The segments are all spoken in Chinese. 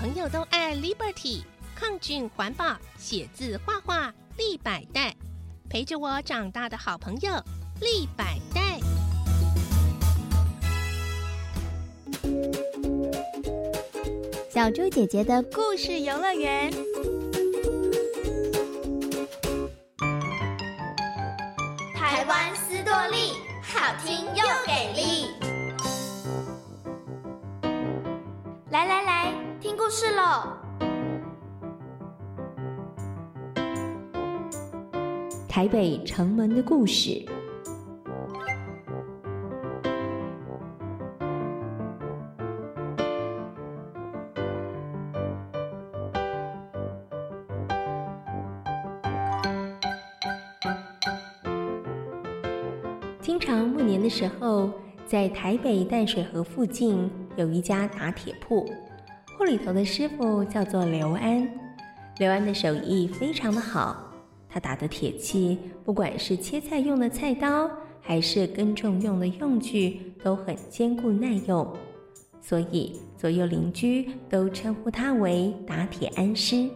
朋友都爱 Liberty，抗菌环保，写字画画立百代，陪着我长大的好朋友立百代。小猪姐姐的故事游乐园，台湾斯多利，好听又给力。听故事喽！台北城门的故事。清朝末年的时候，在台北淡水河附近有一家打铁铺，铺里头的师傅叫做刘安。刘安的手艺非常的好，他打的铁器，不管是切菜用的菜刀，还是耕种用的用具，都很坚固耐用，所以左右邻居都称呼他为打铁安师。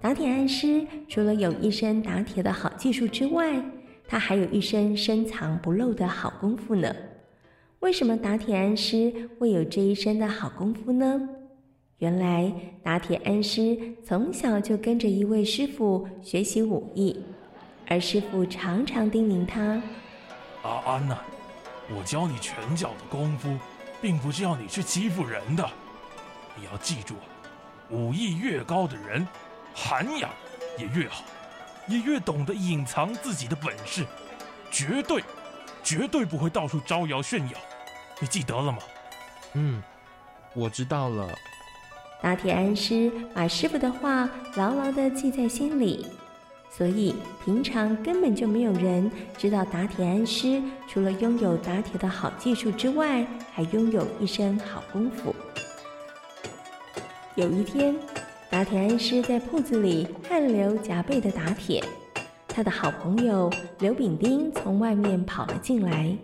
打铁安师除了有一身打铁的好技术之外，他还有一身深藏不露的好功夫呢。为什么打铁安师会有这一身的好功夫呢？原来打铁恩师从小就跟着一位师傅学习武艺，而师傅常常叮咛他：“阿安呐，我教你拳脚的功夫，并不是要你去欺负人的。你要记住，武艺越高的人，涵养也越好。”也越懂得隐藏自己的本事，绝对，绝对不会到处招摇炫耀。你记得了吗？嗯，我知道了。打铁安师把师傅的话牢牢地记在心里，所以平常根本就没有人知道打铁安师除了拥有打铁的好技术之外，还拥有一身好功夫。有一天。打铁安师在铺子里汗流浃背地打铁，他的好朋友刘炳丁从外面跑了进来。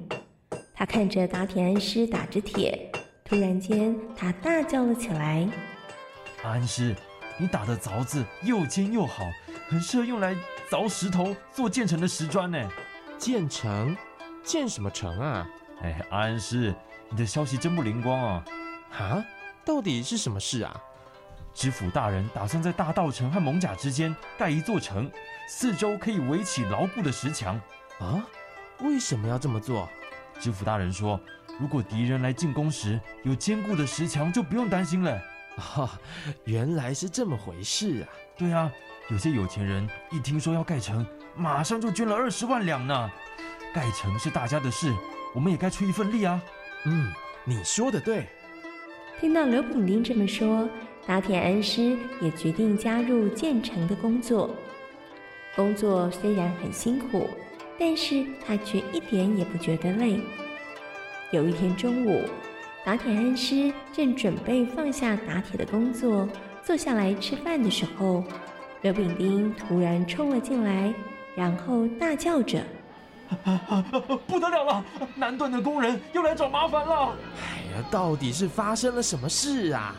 他看着打铁安师打着铁，突然间他大叫了起来：“安师，你打的凿子又尖又好，很适合用来凿石头做建成的石砖呢。建成？建什么成啊？哎，安师，你的消息真不灵光啊！啊，到底是什么事啊？”知府大人打算在大道城和蒙甲之间盖一座城，四周可以围起牢固的石墙。啊，为什么要这么做？知府大人说，如果敌人来进攻时有坚固的石墙，就不用担心了。啊，原来是这么回事啊！对啊，有些有钱人一听说要盖城，马上就捐了二十万两呢。盖城是大家的事，我们也该出一份力啊。嗯，你说的对。听到刘炳丁这么说。打铁恩师也决定加入建城的工作。工作虽然很辛苦，但是他却一点也不觉得累。有一天中午，打铁恩师正准备放下打铁的工作，坐下来吃饭的时候，刘炳丁突然冲了进来，然后大叫着：“不得了了！南段的工人又来找麻烦了！”哎呀，到底是发生了什么事啊？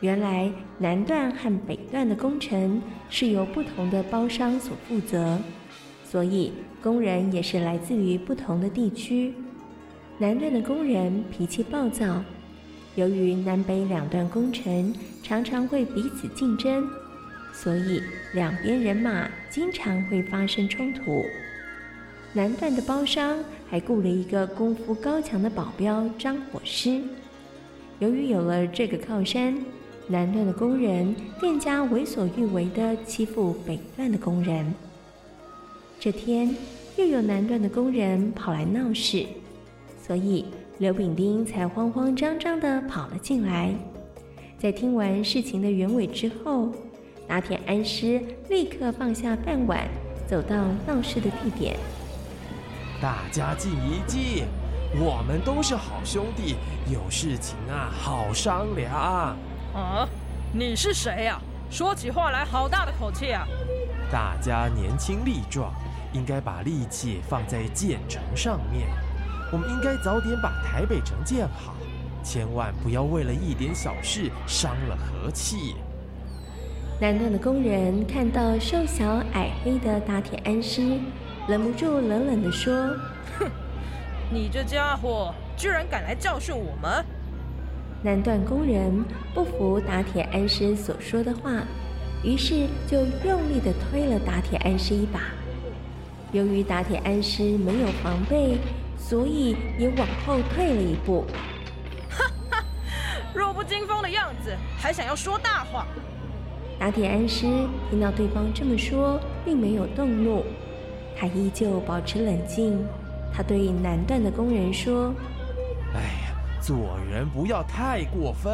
原来南段和北段的工程是由不同的包商所负责，所以工人也是来自于不同的地区。南段的工人脾气暴躁，由于南北两段工程常常会彼此竞争，所以两边人马经常会发生冲突。南段的包商还雇了一个功夫高强的保镖张火师，由于有了这个靠山。南段的工人更加为所欲为地欺负北段的工人。这天又有南段的工人跑来闹事，所以刘炳丁才慌慌张张地跑了进来。在听完事情的原委之后，拿铁安师立刻放下饭碗，走到闹事的地点。大家静一静，我们都是好兄弟，有事情啊好商量。啊，你是谁呀？说起话来好大的口气啊！大家年轻力壮，应该把力气放在建成上面。我们应该早点把台北城建好，千万不要为了一点小事伤了和气。南段的工人看到瘦小矮黑的打铁安师，忍不住冷冷地说：“哼，你这家伙居然敢来教训我们！”南段工人不服打铁安师所说的话，于是就用力地推了打铁安师一把。由于打铁安师没有防备，所以也往后退了一步。哈哈，弱不禁风的样子，还想要说大话？打铁安师听到对方这么说，并没有动怒，他依旧保持冷静。他对南段的工人说：“哎呀，做人不要太过分。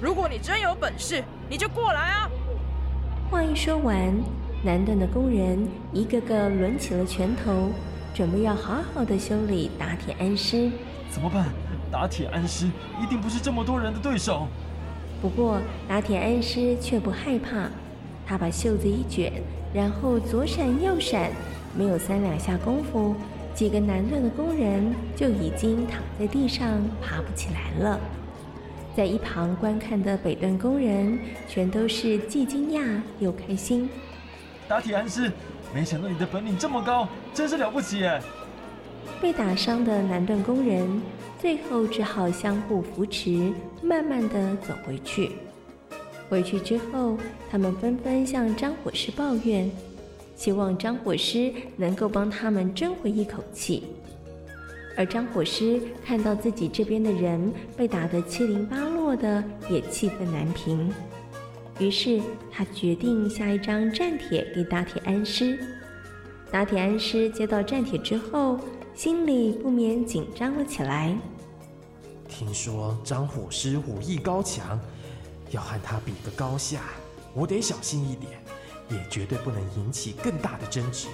如果你真有本事，你就过来啊！”话一说完，南段的工人一个个抡起了拳头，准备要好好的修理打铁安师。怎么办？打铁安师一定不是这么多人的对手。不过，打铁安师却不害怕，他把袖子一卷，然后左闪右闪，没有三两下功夫，几个南段的工人就已经躺在地上爬不起来了。在一旁观看的北段工人全都是既惊讶又开心。打铁安师，没想到你的本领这么高，真是了不起耶！被打伤的南段工人。最后只好相互扶持，慢慢地走回去。回去之后，他们纷纷向张火师抱怨，希望张火师能够帮他们争回一口气。而张火师看到自己这边的人被打得七零八落的，也气愤难平。于是他决定下一张战帖给打铁安师。打铁安师接到战帖之后，心里不免紧张了起来。听说张虎师武艺高强，要和他比个高下，我得小心一点，也绝对不能引起更大的争执。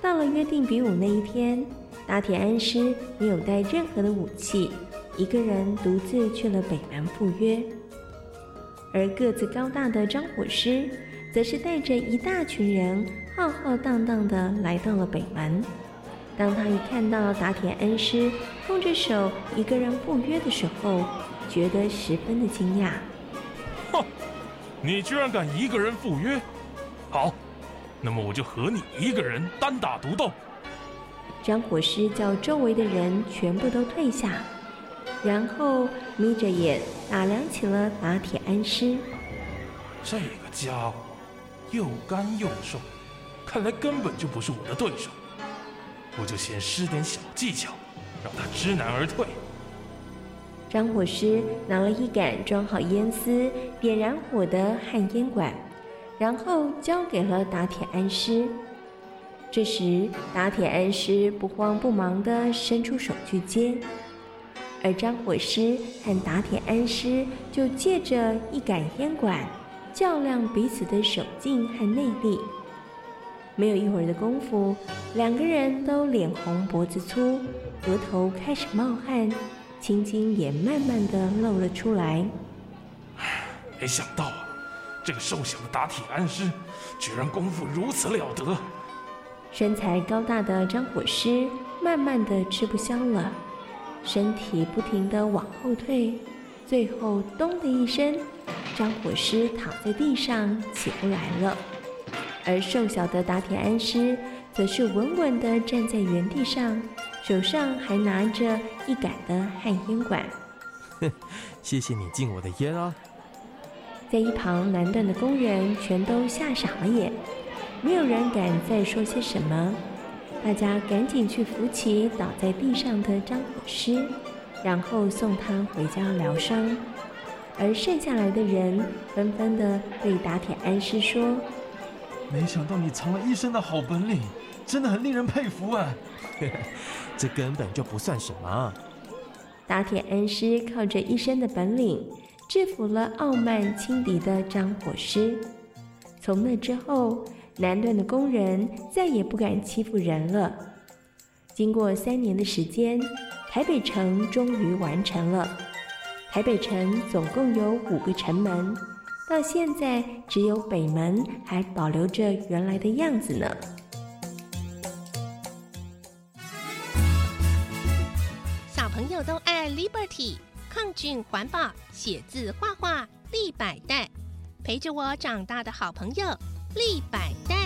到了约定比武那一天，打铁安师没有带任何的武器，一个人独自去了北门赴约。而个子高大的张火师，则是带着一大群人，浩浩荡荡地来到了北门。当他一看到打铁恩师空着手一个人赴约的时候，觉得十分的惊讶。哼，你居然敢一个人赴约？好，那么我就和你一个人单打独斗。张火师叫周围的人全部都退下，然后眯着眼打量起了打铁安师。这个家伙又干又瘦，看来根本就不是我的对手。我就先施点小技巧，让他知难而退。张火师拿了一杆装好烟丝、点燃火的旱烟管，然后交给了打铁安师。这时，打铁安师不慌不忙地伸出手去接，而张火师和打铁安师就借着一杆烟管，较量彼此的手劲和内力。没有一会儿的功夫，两个人都脸红脖子粗，额头开始冒汗，青筋也慢慢的露了出来。没想到啊，这个瘦小的打铁安师，居然功夫如此了得。身材高大的张火师慢慢的吃不消了，身体不停的往后退，最后咚的一声，张火师躺在地上起不来了。而瘦小的打铁安师则是稳稳地站在原地上，手上还拿着一杆的旱烟管。哼，谢谢你敬我的烟啊！在一旁南段的工人全都吓傻了眼，没有人敢再说些什么。大家赶紧去扶起倒在地上的张火师，然后送他回家疗伤。而剩下来的人纷纷地对打铁安师说。没想到你藏了一身的好本领，真的很令人佩服啊！这根本就不算什么。打铁安师靠着一身的本领，制服了傲慢轻敌的张火师。从那之后，南段的工人再也不敢欺负人了。经过三年的时间，台北城终于完成了。台北城总共有五个城门。到现在，只有北门还保留着原来的样子呢。小朋友都爱 Liberty，抗菌环保，写字画画立百代，陪着我长大的好朋友立百单。